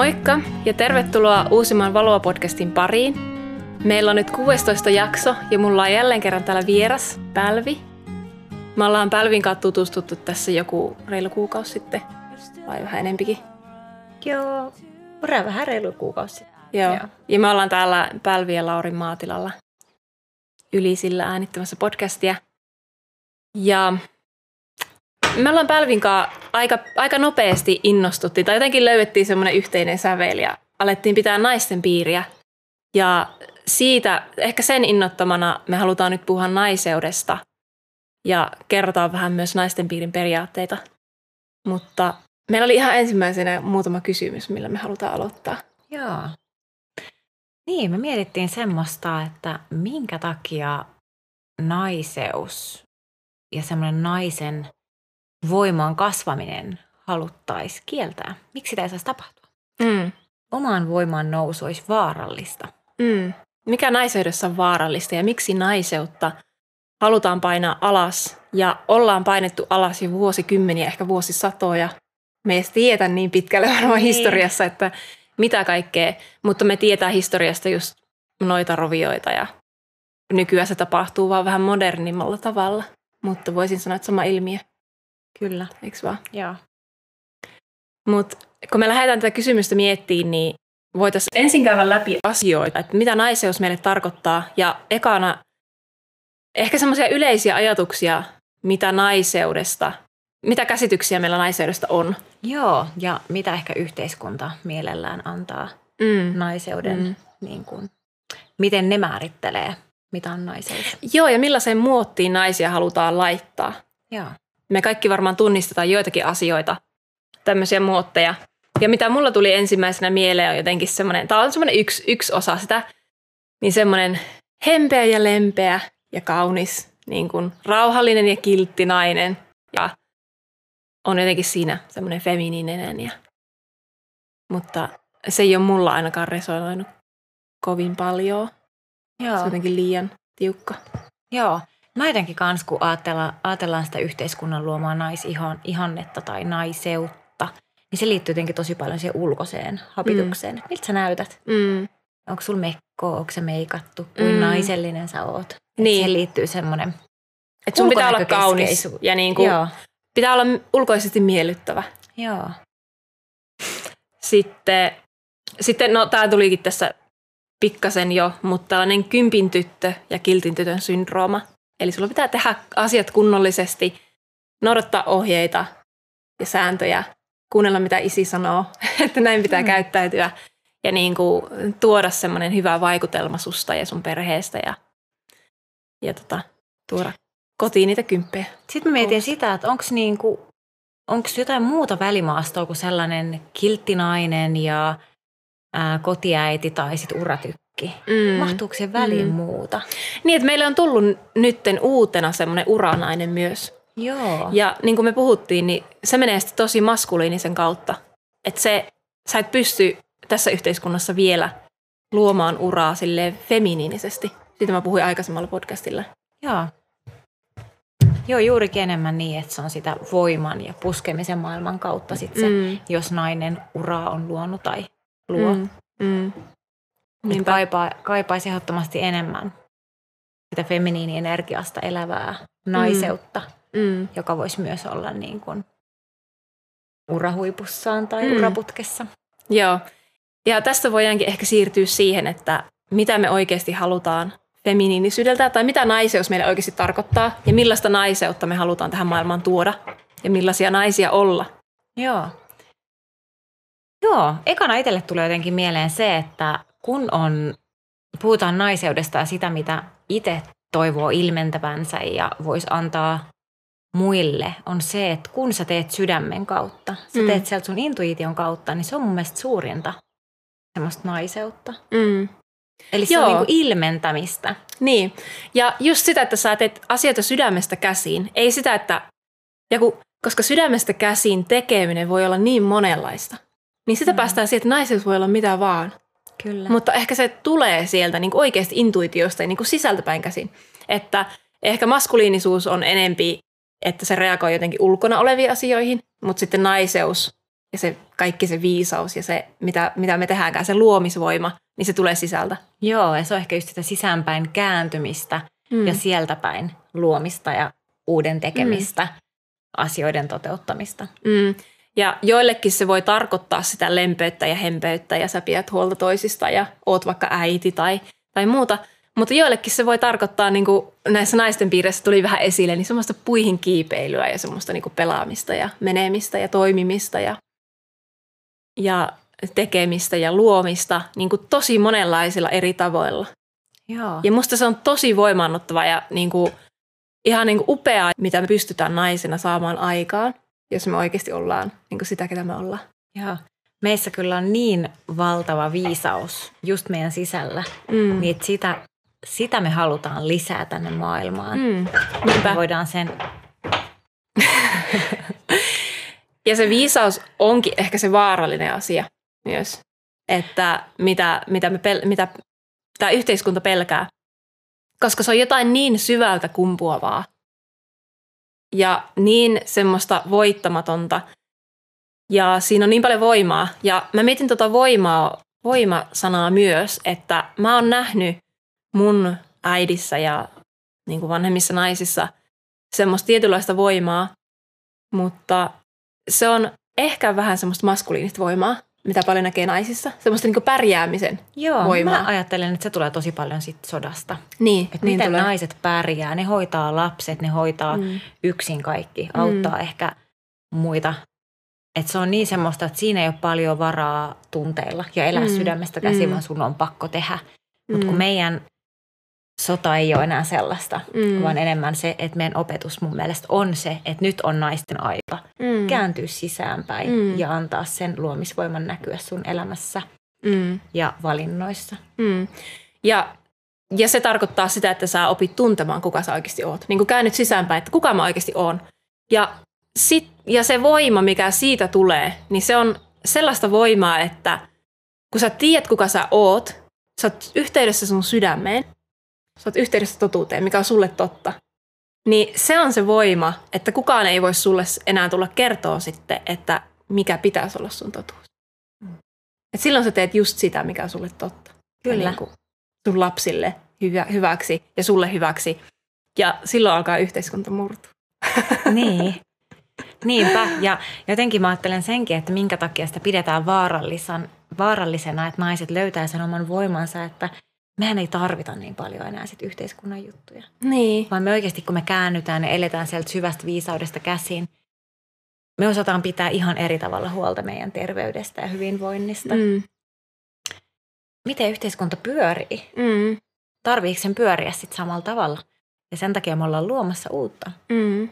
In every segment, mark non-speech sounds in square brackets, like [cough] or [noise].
Moikka ja tervetuloa uusimman Valoa-podcastin pariin. Meillä on nyt 16 jakso ja mulla on jälleen kerran täällä vieras, Pälvi. Me ollaan Pälvin kanssa tutustuttu tässä joku reilu kuukausi sitten, vai vähän enempikin. Joo, ura vähän reilu kuukausi sitten. Joo. Joo. Ja me ollaan täällä Pälvi ja Laurin maatilalla Ylisillä äänittämässä podcastia. Ja me ollaan Pälvin kanssa aika, aika nopeasti innostuttiin, tai jotenkin löydettiin semmoinen yhteinen sävel ja alettiin pitää naisten piiriä. Ja siitä, ehkä sen innottamana me halutaan nyt puhua naiseudesta ja kerrotaan vähän myös naisten piirin periaatteita. Mutta meillä oli ihan ensimmäisenä muutama kysymys, millä me halutaan aloittaa. Joo. Niin, me mietittiin semmoista, että minkä takia naiseus ja semmoinen naisen voimaan kasvaminen haluttaisiin kieltää. Miksi sitä ei saisi tapahtua? Mm. Omaan voimaan nousu olisi vaarallista. Mm. Mikä naiseudessa on vaarallista ja miksi naiseutta halutaan painaa alas ja ollaan painettu alas jo vuosikymmeniä, ehkä vuosisatoja. Me ei tiedä niin pitkälle [laughs] varmaan niin. historiassa, että mitä kaikkea, mutta me tietää historiasta just noita rovioita ja nykyään se tapahtuu vaan vähän modernimmalla tavalla, mutta voisin sanoa, että sama ilmiö. Kyllä. Eikö vaan? Joo. Mutta kun me lähdetään tätä kysymystä miettimään, niin voitaisiin ensin käydä läpi asioita, että mitä naiseus meille tarkoittaa. Ja ekana ehkä semmoisia yleisiä ajatuksia, mitä naiseudesta, mitä käsityksiä meillä naiseudesta on. Joo, ja mitä ehkä yhteiskunta mielellään antaa mm. naiseuden, mm. Niin kuin, miten ne määrittelee, mitä on naiseus. Joo, ja millaiseen muottiin naisia halutaan laittaa. Joo. Me kaikki varmaan tunnistetaan joitakin asioita, tämmöisiä muotteja. Ja mitä mulla tuli ensimmäisenä mieleen on jotenkin semmoinen, tämä on semmoinen yksi, yksi osa sitä, niin semmoinen hempeä ja lempeä ja kaunis, niin kuin rauhallinen ja kiltti nainen. Ja on jotenkin siinä semmoinen feminiininen. Ja, mutta se ei ole mulla ainakaan resonoinut kovin paljon. Joo. Se on jotenkin liian tiukka. Joo. Mä jotenkin kans, kun ajatellaan, ajatellaan sitä yhteiskunnan luomaa naisihannetta tai naiseutta, niin se liittyy jotenkin tosi paljon siihen ulkoiseen habitukseen. Mm. Miltä sä näytät? Mm. Onko sul mekko, onko se meikattu, kuin mm. naisellinen sä oot? Niin. siihen liittyy semmoinen Että sun pitää olla kaunis ja niin kuin, pitää olla ulkoisesti miellyttävä. Joo. Sitten, sitten no tämä tulikin tässä pikkasen jo, mutta tällainen kympin tyttö ja kiltin tytön syndrooma. Eli sulla pitää tehdä asiat kunnollisesti, noudattaa ohjeita ja sääntöjä, kuunnella mitä isi sanoo, [laughs] että näin pitää mm. käyttäytyä ja niin kuin tuoda semmoinen hyvä vaikutelma susta ja sun perheestä ja, ja tota, tuoda kotiin niitä kymppejä. Sitten mä mietin sitä, että onko niinku, onks jotain muuta välimaastoa kuin sellainen kilttinainen ja ää, kotiäiti tai sitten. Mm. Mahtuuko se väliin mm. muuta? Niin, että meille on tullut nytten uutena semmoinen uranainen myös. Joo. Ja niin kuin me puhuttiin, niin se menee sitten tosi maskuliinisen kautta. Että se, sä et pysty tässä yhteiskunnassa vielä luomaan uraa sille feminiinisesti. Siitä mä puhuin aikaisemmalla podcastilla. Joo. Joo, juurikin enemmän niin, että se on sitä voiman ja puskemisen maailman kautta sit se, mm. jos nainen uraa on luonut tai luo. Mm. Mm. Niin kaipaa, kaipaisi ehdottomasti enemmän sitä feminiinienergiasta elävää naiseutta, mm. Mm. joka voisi myös olla niin kuin urahuipussaan tai mm. uraputkessa. Joo. Ja tästä voidaankin ehkä siirtyä siihen, että mitä me oikeasti halutaan feminiinisyydeltä tai mitä naiseus meille oikeasti tarkoittaa ja millaista naiseutta me halutaan tähän maailmaan tuoda ja millaisia naisia olla. Joo. Joo, ekana itselle tulee jotenkin mieleen se, että kun on, puhutaan naiseudesta ja sitä, mitä itse toivoo ilmentävänsä ja voisi antaa muille, on se, että kun sä teet sydämen kautta, sä mm. teet sieltä sun intuition kautta, niin se on mun mielestä suurinta semmoista naiseutta. Mm. Eli se Joo. on niin kuin ilmentämistä. Niin. Ja just sitä, että sä teet asioita sydämestä käsiin. Ei sitä, että... Ja kun, koska sydämestä käsiin tekeminen voi olla niin monenlaista. Niin sitä mm. päästään siihen, että naiset voi olla mitä vaan. Kyllä. Mutta ehkä se tulee sieltä niin kuin oikeasti intuitiosta ja niin kuin sisältäpäin käsin. Että ehkä maskuliinisuus on enempi, että se reagoi jotenkin ulkona oleviin asioihin, mutta sitten naiseus ja se kaikki se viisaus ja se, mitä, mitä me tehdäänkään, se luomisvoima, niin se tulee sisältä. Joo, ja se on ehkä just sitä sisäänpäin kääntymistä mm. ja sieltä päin luomista ja uuden tekemistä, mm. asioiden toteuttamista. Mm. Ja joillekin se voi tarkoittaa sitä lempeyttä ja hempeyttä ja sä pidät huolta toisista ja oot vaikka äiti tai, tai muuta. Mutta joillekin se voi tarkoittaa, niin kuin näissä naisten piirissä tuli vähän esille, niin semmoista puihin kiipeilyä ja semmoista niin kuin pelaamista ja menemistä ja toimimista ja, ja tekemistä ja luomista niin kuin tosi monenlaisilla eri tavoilla. Joo. Ja musta se on tosi voimaannuttava ja niin kuin, ihan niin kuin upeaa, mitä me pystytään naisena saamaan aikaan, jos me oikeasti ollaan niin kuin sitä, ketä me ollaan. Joo. Meissä kyllä on niin valtava viisaus just meidän sisällä, Mm. niin että sitä, sitä me halutaan lisää tänne maailmaan. Mm. Niinpä. voidaan sen, [laughs] Ja se viisaus onkin ehkä se vaarallinen asia myös, että mitä, mitä, me pel- mitä tämä yhteiskunta pelkää. Koska se on jotain niin syvältä kumpuavaa ja niin semmoista voittamatonta. Ja siinä on niin paljon voimaa. Ja mä mietin tuota voimaa, voimasanaa myös, että mä oon nähnyt mun äidissä ja niin kuin vanhemmissa naisissa semmoista tietynlaista voimaa, mutta se on ehkä vähän semmoista maskuliinista voimaa, mitä paljon näkee naisissa. Semmoista niin pärjäämisen. joo, Voimaa. mä ajattelen, että se tulee tosi paljon sit sodasta. Niin, Että niin miten tulee. naiset pärjää, ne hoitaa lapset, ne hoitaa mm. yksin kaikki, auttaa mm. ehkä muita. Että se on niin semmoista, että siinä ei ole paljon varaa tunteilla ja elää mm. sydämestä käsin, mm. vaan sun on pakko tehdä. Mutta kun Mm. meidän sota ei ole enää sellaista, Mm. vaan enemmän se, että meidän opetus mun mielestä on se, että nyt on naisten aika mm. kääntyä sisäänpäin Mm. ja antaa sen luomisvoiman näkyä sun elämässä Mm. ja valinnoissa. Mm. Ja, ja se tarkoittaa sitä, että sä opit tuntemaan, kuka sä oikeasti oot. Niin kuin käännyt sisäänpäin, että kuka mä oikeasti oon. Ja, sit, ja se voima, mikä siitä tulee, niin se on sellaista voimaa, että kun sä tiedät, kuka sä oot, sä oot yhteydessä sun sydämeen, sä oot yhteydessä totuuteen, mikä on sulle totta, niin se on se voima, että kukaan ei voi sulle enää tulla kertoa sitten, että mikä pitäisi olla sun totuus. Et silloin sä teet just sitä, mikä on sulle totta. Ja Kyllä. Niin kuin sun lapsille hyvä, hyväksi ja sulle hyväksi. Ja silloin alkaa yhteiskunta murtua. [laughs] Niin. Niinpä. Ja jotenkin mä ajattelen senkin, että minkä takia sitä pidetään vaarallisena, että naiset löytää sen oman voimansa, että mehän ei tarvita niin paljon enää sit yhteiskunnan juttuja. Niin. Vaan me oikeasti, kun me käännytään ja eletään sieltä syvästä viisaudesta käsin, me osataan pitää ihan eri tavalla huolta meidän terveydestä ja hyvinvoinnista. Mm. Miten yhteiskunta pyörii? Mm. Tarviiko sen pyöriä sitten samalla tavalla? Ja sen takia me ollaan luomassa uutta. Mm.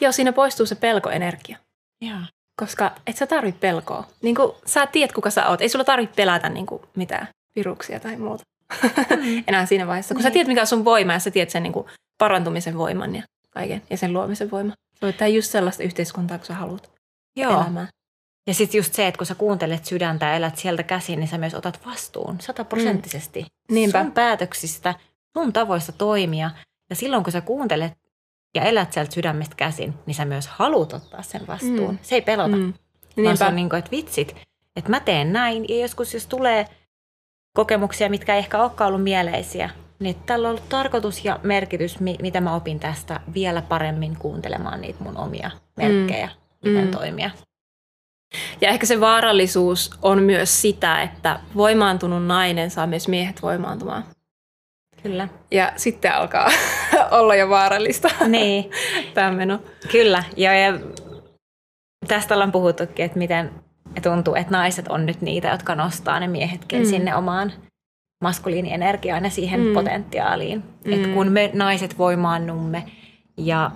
Joo, siinä poistuu se pelkoenergia. Joo. Koska et sä tarvit pelkoa. Niin kuin sä tiedät, kuka sä oot. Ei sulla tarvitse pelätä niin kuin mitään viruksia tai muuta. [laughs] Enää siinä vaiheessa. Kun sä Niin. tiedät, mikä on sun voima ja sä tiedät sen niin kuin parantumisen voiman ja kaiken. Ja sen luomisen voima. Sä voit tehdä just sellaista yhteiskuntaa, kun sä haluat Joo. elämään. Ja sitten just se, että kun sä kuuntelet sydäntä ja elät sieltä käsin, niin sä myös otat vastuun sataprosenttisesti Mm. Niinpä. sun päätöksistä, sun tavoista toimia. Ja silloin kun sä kuuntelet ja elät sieltä sydämestä käsin, niin sä myös haluat ottaa sen vastuun. Mm. Se ei pelota, mm. Mm. vaan se Niinpä. on niin kuin, että vitsit, että mä teen näin. Ja joskus jos tulee kokemuksia, mitkä ei ehkä olekaan ollut mieleisiä, niin tällä on ollut tarkoitus ja merkitys, mi- mitä mä opin tästä vielä paremmin kuuntelemaan niitä mun omia merkkejä, mm. miten Mm. toimia. Ja ehkä se vaarallisuus on myös sitä, että voimaantunut nainen saa myös miehet voimaantumaan. Kyllä. Ja sitten alkaa [laughs] olla jo vaarallista Niin, tämä meno. kyllä. Ja, ja tästä ollaan puhuttukin, että miten tuntuu, että naiset on nyt niitä, jotka nostaa ne miehetkin Mm. mm. sinne omaan maskuliinienergiaan ja siihen Mm. mm. potentiaaliin. Mm. Mm. Että kun me naiset voimaannumme ja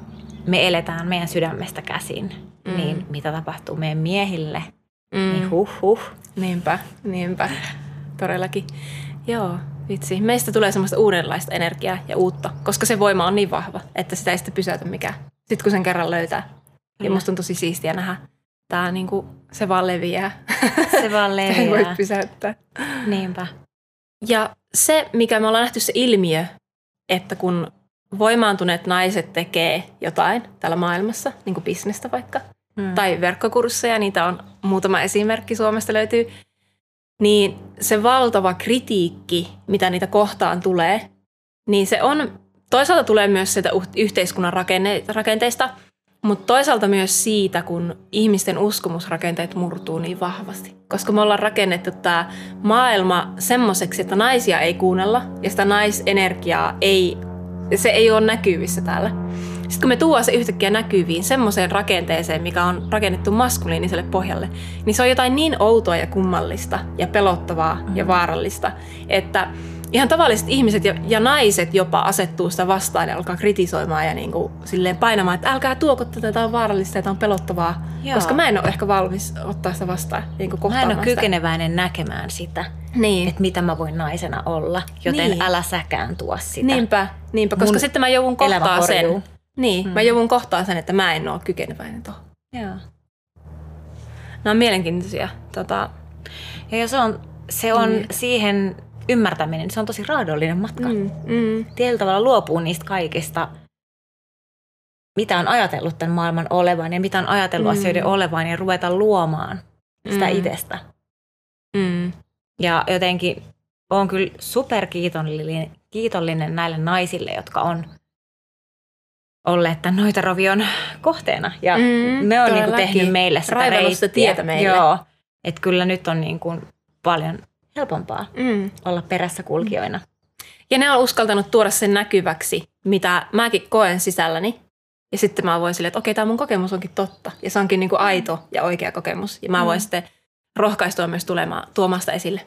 me eletään meidän sydämestä käsin, Mm. mm. niin mitä tapahtuu meidän miehille, Mm. mm. niin huh huh. Niinpä, niinpä. Todellakin. Joo, vitsi. Meistä tulee semmoista uudenlaista energiaa ja uutta, koska se voima on niin vahva, että sitä ei sitten pysäytä mikään. Sitten kun sen kerran löytää. Ja Kyllä. musta on tosi siistiä nähdä. Tää niinku, se vaan leviää. Se vaan [laughs] Sitä ei voi leviää. pysäyttää. Niinpä. Ja se, mikä me ollaan nähty se ilmiö, että kun voimaantuneet naiset tekee jotain täällä maailmassa, niin kuin bisnestä vaikka, Mm. tai verkkokursseja, niitä on muutama esimerkki Suomesta löytyy, niin se valtava kritiikki, mitä niitä kohtaan tulee, niin se on, toisaalta tulee myös sitä yhteiskunnan rakenne, rakenteista, mutta toisaalta myös siitä, kun ihmisten uskomusrakenteet murtuu niin vahvasti. Koska me ollaan rakennettu tämä maailma semmoiseksi, että naisia ei kuunnella ja sitä naisenergiaa ei, se ei ole näkyvissä täällä. Sitten kun me tuodaan se yhtäkkiä näkyviin semmoiseen rakenteeseen, mikä on rakennettu maskuliiniselle pohjalle, niin se on jotain niin outoa ja kummallista ja pelottavaa mm. ja vaarallista, että ihan tavalliset ihmiset ja, ja naiset jopa asettuu sitä vastaan ja alkaa kritisoimaan ja niin kuin silleen painamaan, että älkää tuoko tätä, tämä on vaarallista ja tämä on pelottavaa. Joo. Koska mä en ole ehkä valmis ottaa sitä vastaan. Niin kuin mä en ole kykeneväinen näkemään sitä, niin. että mitä mä voin naisena olla, joten niin. älä säkään tuo sitä. Niinpä, niinpä koska Mun sitten mä joudun kohtaa sen. Niin, hmm. mä joudun kohtaa sen, että mä en ole kykeneväinen tuohon. Joo. Nämä on mielenkiintoisia. Tota... Ja se on, se on mm. siihen ymmärtäminen, se on tosi raadollinen matka. Mm, mm. Tietyllä tavalla luopuu niistä kaikista, mitä on ajatellut tämän maailman olevan ja mitä on ajatellut mm. asioiden olevan ja ruveta luomaan sitä mm. itsestä. Mm. Ja jotenkin olen kyllä superkiitollinen kiitollinen näille naisille, jotka on olleet tämän Noitarovion kohteena. Ja mm, ne on niin kuin tehnyt meille sitä reittiä. tietä meille. Joo, että kyllä nyt on niin kuin paljon helpompaa mm. olla perässä kulkijoina. Ja ne on uskaltanut tuoda sen näkyväksi, mitä mäkin koen sisälläni. Ja sitten mä voin silleen, että okei, tämä mun kokemus onkin totta. Ja se onkin niin kuin aito ja oikea kokemus. Ja mä mm. voin sitten rohkaistua myös tulemaan, tuomasta esille.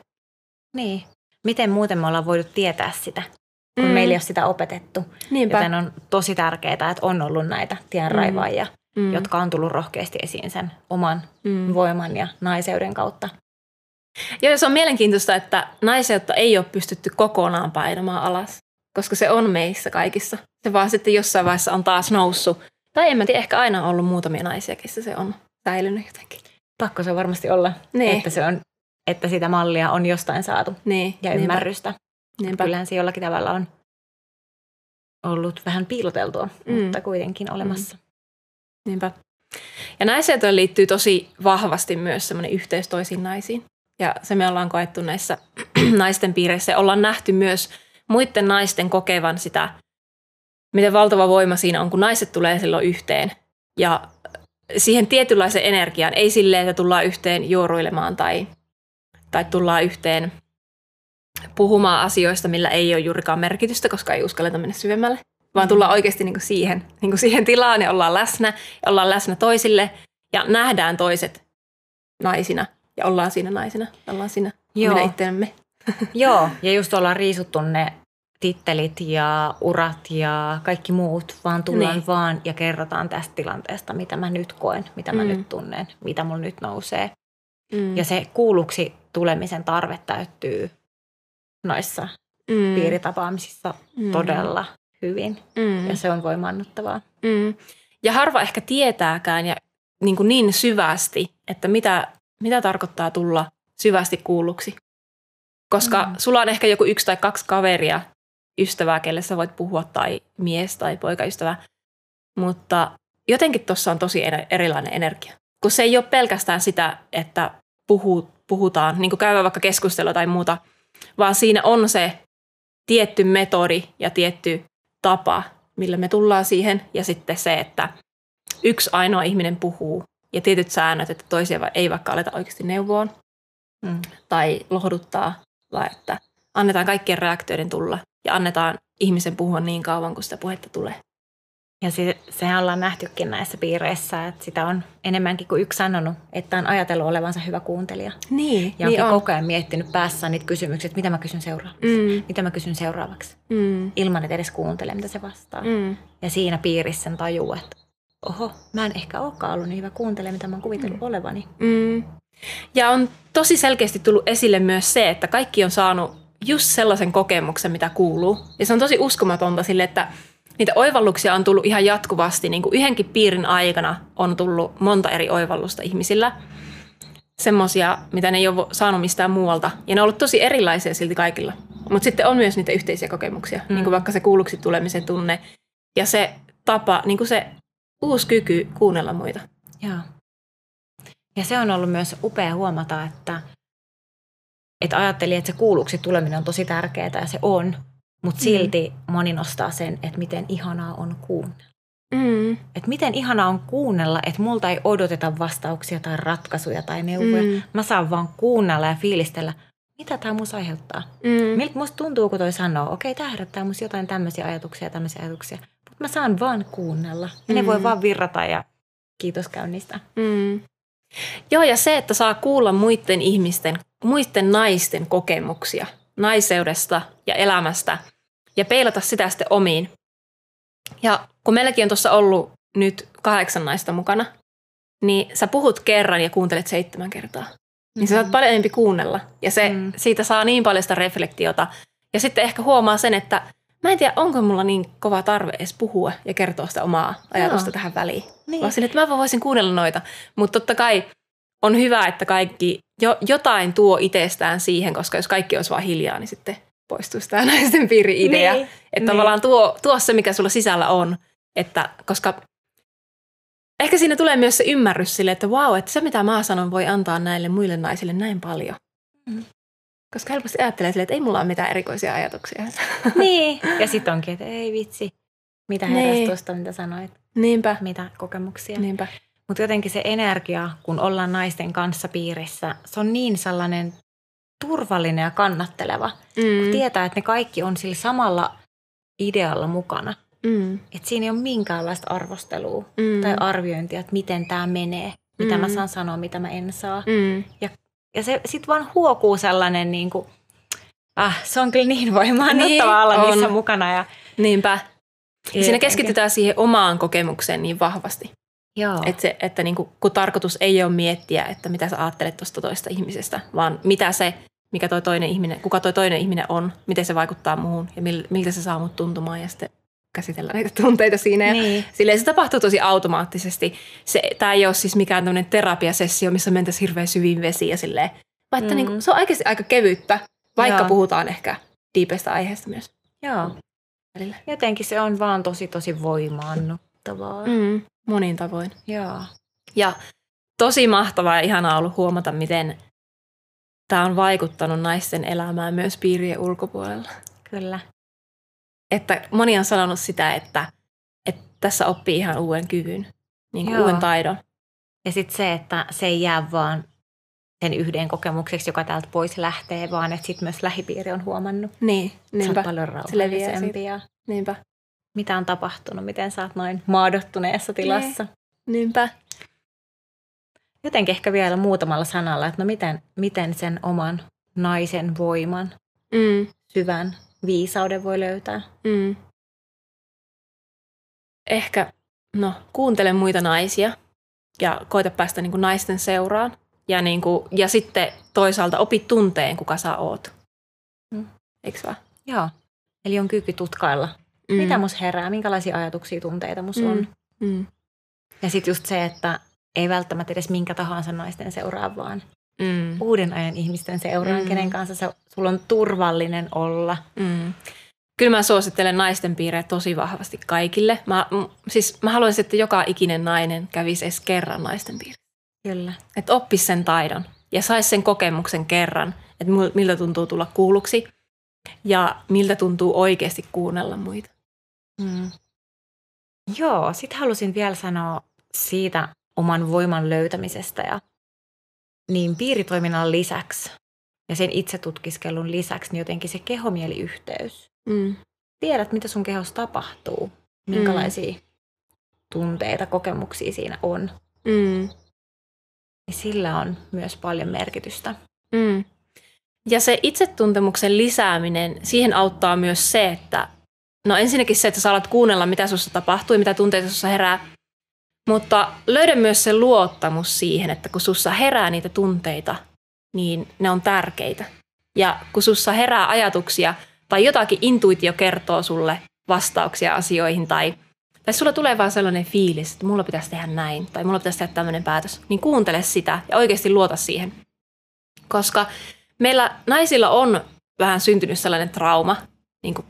Niin. Miten muuten me ollaan voitu tietää sitä, kun mm. meillä ei ole sitä opetettu. Niinpä. Joten on tosi tärkeää, että on ollut näitä tienraivaajia, mm. mm. jotka on tullut rohkeasti esiin sen oman mm. voiman ja naiseuden kautta. Joo, se on mielenkiintoista, että naiseutta ei ole pystytty kokonaan painamaan alas, koska se on meissä kaikissa. Se vaan sitten jossain vaiheessa on taas noussut. Tai en mä tiedä, ehkä aina on ollut muutamia naisia, keissä se on säilynyt jotenkin. Pakko se varmasti olla, niin. että, se on, että sitä mallia on jostain saatu niin, ja ymmärrystä. Niinpä. Kyllähän se jollakin tavalla on ollut vähän piiloteltua, mm. mutta kuitenkin olemassa. Mm. Niinpä. Ja naiseuteen liittyy tosi vahvasti myös semmoinen yhteys toisiin naisiin. Ja se me ollaan koettu näissä [clears throat] naisten piireissä. Ollaan nähty myös muiden naisten kokevan sitä, miten valtava voima siinä on, kun naiset tulee silloin yhteen. Ja siihen tietynlaisen energiaan, ei silleen, että tullaan yhteen juoruilemaan tai, tai tullaan yhteen puhumaan asioista, millä ei ole juurikaan merkitystä, koska ei uskalleta mennä syvemmälle, vaan tullaan oikeasti niin kuin siihen, niin kuin siihen tilaan ja ollaan läsnä ja ollaan läsnä toisille ja nähdään toiset naisina – ja ollaan siinä naisena, ollaan siinä Joo. minä itseämme. [laughs] Joo, ja just ollaan riisuttu ne tittelit ja urat ja kaikki muut, vaan tullaan niin. vaan ja kerrotaan tästä tilanteesta, mitä mä nyt koen, mitä mä mm. nyt tunnen, mitä mulla nyt nousee. Mm. Ja se kuulluksi tulemisen tarve täyttyy noissa mm. piiritapaamisissa mm. todella hyvin. Mm. Ja se on voimannuttavaa. Mm. Ja harva ehkä tietääkään ja niin, kuin niin syvästi, että mitä mitä tarkoittaa tulla syvästi kuulluksi. Koska mm. sulla on ehkä joku yksi tai kaksi kaveria, ystävää, kelle sä voit puhua, tai mies tai poikaystävä. Mutta jotenkin tuossa on tosi erilainen energia. Kun se ei ole pelkästään sitä, että puhu, puhutaan, niin kuin käydään vaikka keskustelua tai muuta, vaan siinä on se tietty metodi ja tietty tapa, millä me tullaan siihen. Ja sitten se, että yksi ainoa ihminen puhuu ja tietyt säännöt, että toisia ei vaikka aleta oikeasti neuvoon mm. tai lohduttaa, vaan että annetaan kaikkien reaktioiden tulla ja annetaan ihmisen puhua niin kauan, kun sitä puhetta tulee. Ja se, sehän ollaan nähtykin näissä piireissä, että sitä on enemmänkin kuin yksi sanonut, että on ajatellut olevansa hyvä kuuntelija. Niin, ja niin on koko ajan miettinyt päässään niitä kysymyksiä, että mitä mä kysyn seuraavaksi. Mm. Mitä mä kysyn seuraavaksi. Mm. Ilman, että edes kuuntelee, mitä se vastaa. Mm. Ja siinä piirissä sen tajuu, että oho, mä en ehkä olekaan ollut niin hyvä kuuntelemaan, mitä mä oon kuvitellut mm. olevani. Mm. Ja on tosi selkeästi tullut esille myös se, että kaikki on saanut just sellaisen kokemuksen, mitä kuuluu. Ja se on tosi uskomatonta sille, että niitä oivalluksia on tullut ihan jatkuvasti. Niin kuin yhdenkin piirin aikana on tullut monta eri oivallusta ihmisillä. Semmoisia, mitä ne ei ole saanut mistään muualta. Ja ne on ollut tosi erilaisia silti kaikilla. Mutta sitten on myös niitä yhteisiä kokemuksia. Mm. Niin kuin vaikka se kuulluksi tulemisen tunne ja se tapa, niin kuin se uusi kyky kuunnella muita. Joo. Ja se on ollut myös upea huomata, että, että ajattelin, että se kuulluksi tuleminen on tosi tärkeää ja se on, mutta silti mm. moni nostaa sen, että miten ihanaa on kuunnella. Mm. Että miten ihanaa on kuunnella, että multa ei odoteta vastauksia tai ratkaisuja tai neuvoja. Mm. Mä saan vaan kuunnella ja fiilistellä, mitä tämä mus aiheuttaa. Mm. Miltä musta tuntuu, kun toi sanoo, okei, tämä herättää musta jotain tämmöisiä ajatuksia ja tämmöisiä ajatuksia. Mä saan vaan kuunnella. Ja mm. ne voi vaan virrata ja kiitos käynnistä. Mm. Joo, ja se, että saa kuulla muiden ihmisten, muiden naisten kokemuksia naiseudesta ja elämästä ja peilata sitä sitten omiin. Ja kun meilläkin on tuossa ollut nyt kahdeksan naista mukana, niin sä puhut kerran ja kuuntelet seitsemän kertaa. Niin sä saat mm. paljon enemmän kuunnella. Ja se, mm. siitä saa niin paljon sitä reflektiota. Ja sitten ehkä huomaa sen, että mä en tiedä, onko mulla niin kova tarve edes puhua ja kertoa sitä omaa ajatusta Joo. tähän väliin. Niin. Vaan sille, että mä voisin kuunnella noita. Mutta totta kai on hyvä, että kaikki jo, jotain tuo itsestään siihen, koska jos kaikki olisi vaan hiljaa, niin sitten poistuisi tämä [laughs] naisten piiri-idea. Niin. Että niin. tavallaan tuo, tuo se, mikä sulla sisällä on. Että, koska ehkä siinä tulee myös se ymmärrys sille, että wow, että se mitä mä sanon voi antaa näille muille naisille näin paljon. Mm. Koska helposti ajattelee sille, että ei mulla ole mitään erikoisia ajatuksia. [laughs] Niin, ja sitten onkin, että ei vitsi, mitä niin. tuosta, mitä sanoit. Niinpä. Mitä kokemuksia. Niinpä. Mutta jotenkin se energia, kun ollaan naisten kanssa piirissä, se on niin sellainen turvallinen ja kannatteleva. Mm. Kun tietää, että ne kaikki on sillä samalla idealla mukana. Mm. Että siinä ei ole minkäänlaista arvostelua mm. tai arviointia, että miten tämä menee, mitä mm. mä saan sanoa, mitä mä en saa. Mm. Ja, ja se sitten vaan huokuu sellainen, niin kuin, ah, se on kyllä niin voimaannuttava niin, olla on. niissä mukana. Ja, Niinpä. Ja siinä keskitytään siihen omaan kokemukseen niin vahvasti. Joo. Et se, että niin kuin, kun tarkoitus ei ole miettiä, että mitä sä ajattelet tuosta toista ihmisestä, vaan mitä se, mikä toi toinen ihminen, kuka toi toinen ihminen on, miten se vaikuttaa muuhun ja miltä se saa mut tuntumaan ja sitten käsitellä niitä tunteita siinä. Niin. Ja silleen se tapahtuu tosi automaattisesti. Se, tämä ei ole siis mikään tämmöinen terapiasessio, missä mentäisiin hirveän syviin vesiin ja silleen. Vaan mm. niin kuin, se on oikeasti aika kevyttä, vaikka Joo. puhutaan ehkä diipeistä aiheesta myös. Joo. Välillä. Jotenkin se on vaan tosi tosi voimaannuttavaa. Mm, monin tavoin. Joo. Ja tosi mahtavaa ja ihanaa ollut huomata, miten tämä on vaikuttanut naisten elämään myös piirien ulkopuolella. Kyllä että moni on sanonut sitä, että, että tässä oppii ihan uuden kyvyn, niin kuin uuden taidon. Ja sitten se, että se ei jää vaan sen yhden kokemukseksi, joka täältä pois lähtee, vaan että sitten myös lähipiiri on huomannut. Niin, niinpä. Se on paljon rauhallisempi. Ja niinpä. Mitä on tapahtunut, miten sä oot noin maadottuneessa tilassa. Niin. Niinpä. Jotenkin ehkä vielä muutamalla sanalla, että no miten, miten sen oman naisen voiman, mm. syvän viisauden voi löytää? Mm. Ehkä, no, kuuntele muita naisia ja koita päästä niin kuin naisten seuraan. Ja, niin kuin, ja sitten toisaalta opi tunteen, kuka sä oot. Mm. Eikö vaan? Joo. Eli on kyky tutkailla, mm. mitä mus herää, minkälaisia ajatuksia, tunteita mus mm. on. Mm. Ja sitten just se, että ei välttämättä edes minkä tahansa naisten seuraa, vaan mm. uuden ajan ihmisten seuraan, mm. kenen kanssa se, sulla on turvallinen olla. Mm. Kyllä mä suosittelen naisten piirejä tosi vahvasti kaikille. Mä, siis mä haluaisin, että joka ikinen nainen kävisi edes kerran naisten piirissä. Kyllä. Että oppisi sen taidon ja saisi sen kokemuksen kerran, että miltä tuntuu tulla kuulluksi ja miltä tuntuu oikeasti kuunnella muita. Mm. Joo, sitten halusin vielä sanoa siitä oman voiman löytämisestä ja niin piiritoiminnan lisäksi ja sen itsetutkiskelun lisäksi niin jotenkin se kehomieliyhteys. Mm. Tiedät, mitä sun kehossa tapahtuu, minkälaisia mm. tunteita, kokemuksia siinä on. Mm. Niin sillä on myös paljon merkitystä. Mm. Ja se itsetuntemuksen lisääminen, siihen auttaa myös se, että no ensinnäkin se, että sä alat kuunnella, mitä sussa tapahtuu ja mitä tunteita sussa herää. Mutta löydä myös se luottamus siihen, että kun sussa herää niitä tunteita, niin ne on tärkeitä. Ja kun sussa herää ajatuksia tai jotakin intuitio kertoo sulle vastauksia asioihin tai, tai sulla tulee vaan sellainen fiilis, että mulla pitäisi tehdä näin tai mulla pitäisi tehdä tämmöinen päätös, niin kuuntele sitä ja oikeasti luota siihen. Koska meillä naisilla on vähän syntynyt sellainen trauma, niin kuin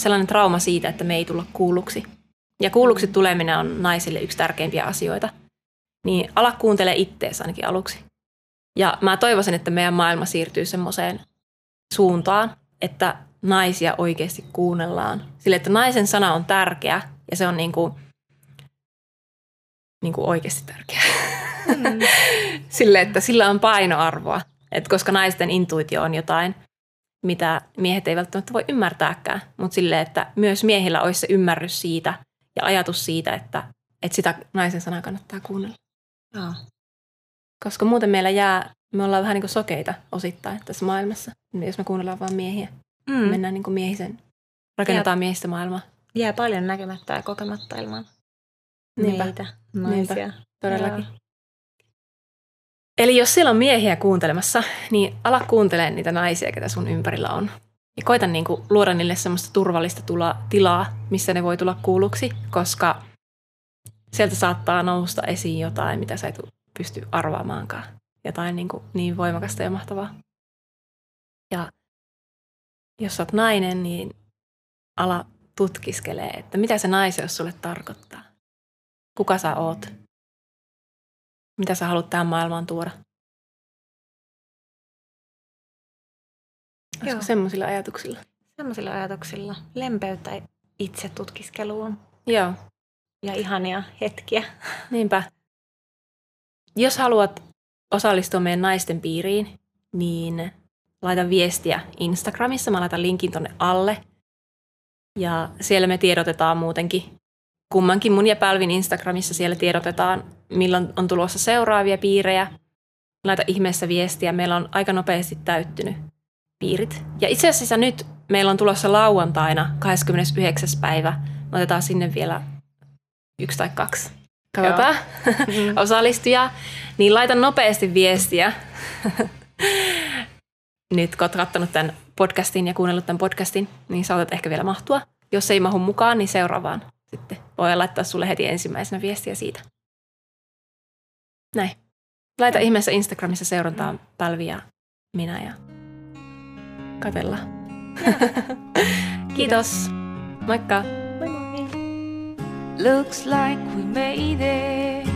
sellainen trauma siitä, että me ei tulla kuulluksi. Ja kuulluksi tuleminen on naisille yksi tärkeimpiä asioita. niin ala kuuntele ittees ainakin aluksi. Ja mä toivoisin, että meidän maailma siirtyy semmoiseen suuntaan, että naisia oikeasti kuunnellaan. Sille, että naisen sana on tärkeä ja se on niin kuin, niin kuin oikeasti tärkeä. Mm. [laughs] Sille, että sillä on painoarvoa. Et koska naisten intuitio on jotain, mitä miehet ei välttämättä voi ymmärtääkään, mutta sille, että myös miehillä olisi se ymmärrys siitä ja ajatus siitä, että, että sitä naisen sanaa kannattaa kuunnella. Joo. Koska muuten meillä jää, me ollaan vähän niin kuin sokeita osittain tässä maailmassa, jos me kuunnellaan vain miehiä. Mm. Mennään niin kuin miehisen, rakennetaan jää, miehistä maailmaa. Jää paljon näkemättä ja kokematta ilman Niinpä. meitä, naisia. Niinpä, todellakin. Joo. Eli jos siellä on miehiä kuuntelemassa, niin ala kuuntelemaan niitä naisia, ketä sun ympärillä on. Ja koita niin kuin luoda niille semmoista turvallista tula, tilaa, missä ne voi tulla kuulluksi, koska sieltä saattaa nousta esiin jotain, mitä sä et pysty arvaamaankaan. Jotain niin, kuin niin voimakasta ja mahtavaa. Ja jos sä oot nainen, niin ala tutkiskelee, että mitä se naiseus sulle tarkoittaa. Kuka sä oot? Mitä sä haluat tähän maailmaan tuoda? Olisiko semmoisilla ajatuksilla? Semmoisilla ajatuksilla. Lempeyttä itse tutkiskeluun. Joo. Ja ihania hetkiä. [laughs] Niinpä. Jos haluat osallistua meidän naisten piiriin, niin laita viestiä Instagramissa. Mä laitan linkin tonne alle. Ja siellä me tiedotetaan muutenkin kummankin mun ja Pälvin Instagramissa siellä tiedotetaan, milloin on tulossa seuraavia piirejä. Laita ihmeessä viestiä. Meillä on aika nopeasti täyttynyt piirit. Ja itse asiassa nyt meillä on tulossa lauantaina 29. päivä. Me otetaan sinne vielä yksi tai kaksi katsotaan mm-hmm. [laughs] osallistujaa. Niin laita nopeasti viestiä. [laughs] nyt kun olet katsonut tämän podcastin ja kuunnellut tämän podcastin, niin saatat ehkä vielä mahtua. Jos ei mahu mukaan, niin seuraavaan sitten voi laittaa sulle heti ensimmäisenä viestiä siitä. Näin. Laita ihmeessä Instagramissa seurantaa pälviä minä ja katella. [laughs] Kiitos. Moikka. Moi moi. Looks like we made it.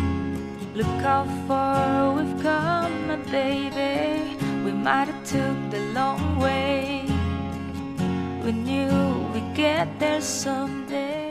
Look how far we've come, baby. We might have took the long way. We knew we'd get there someday.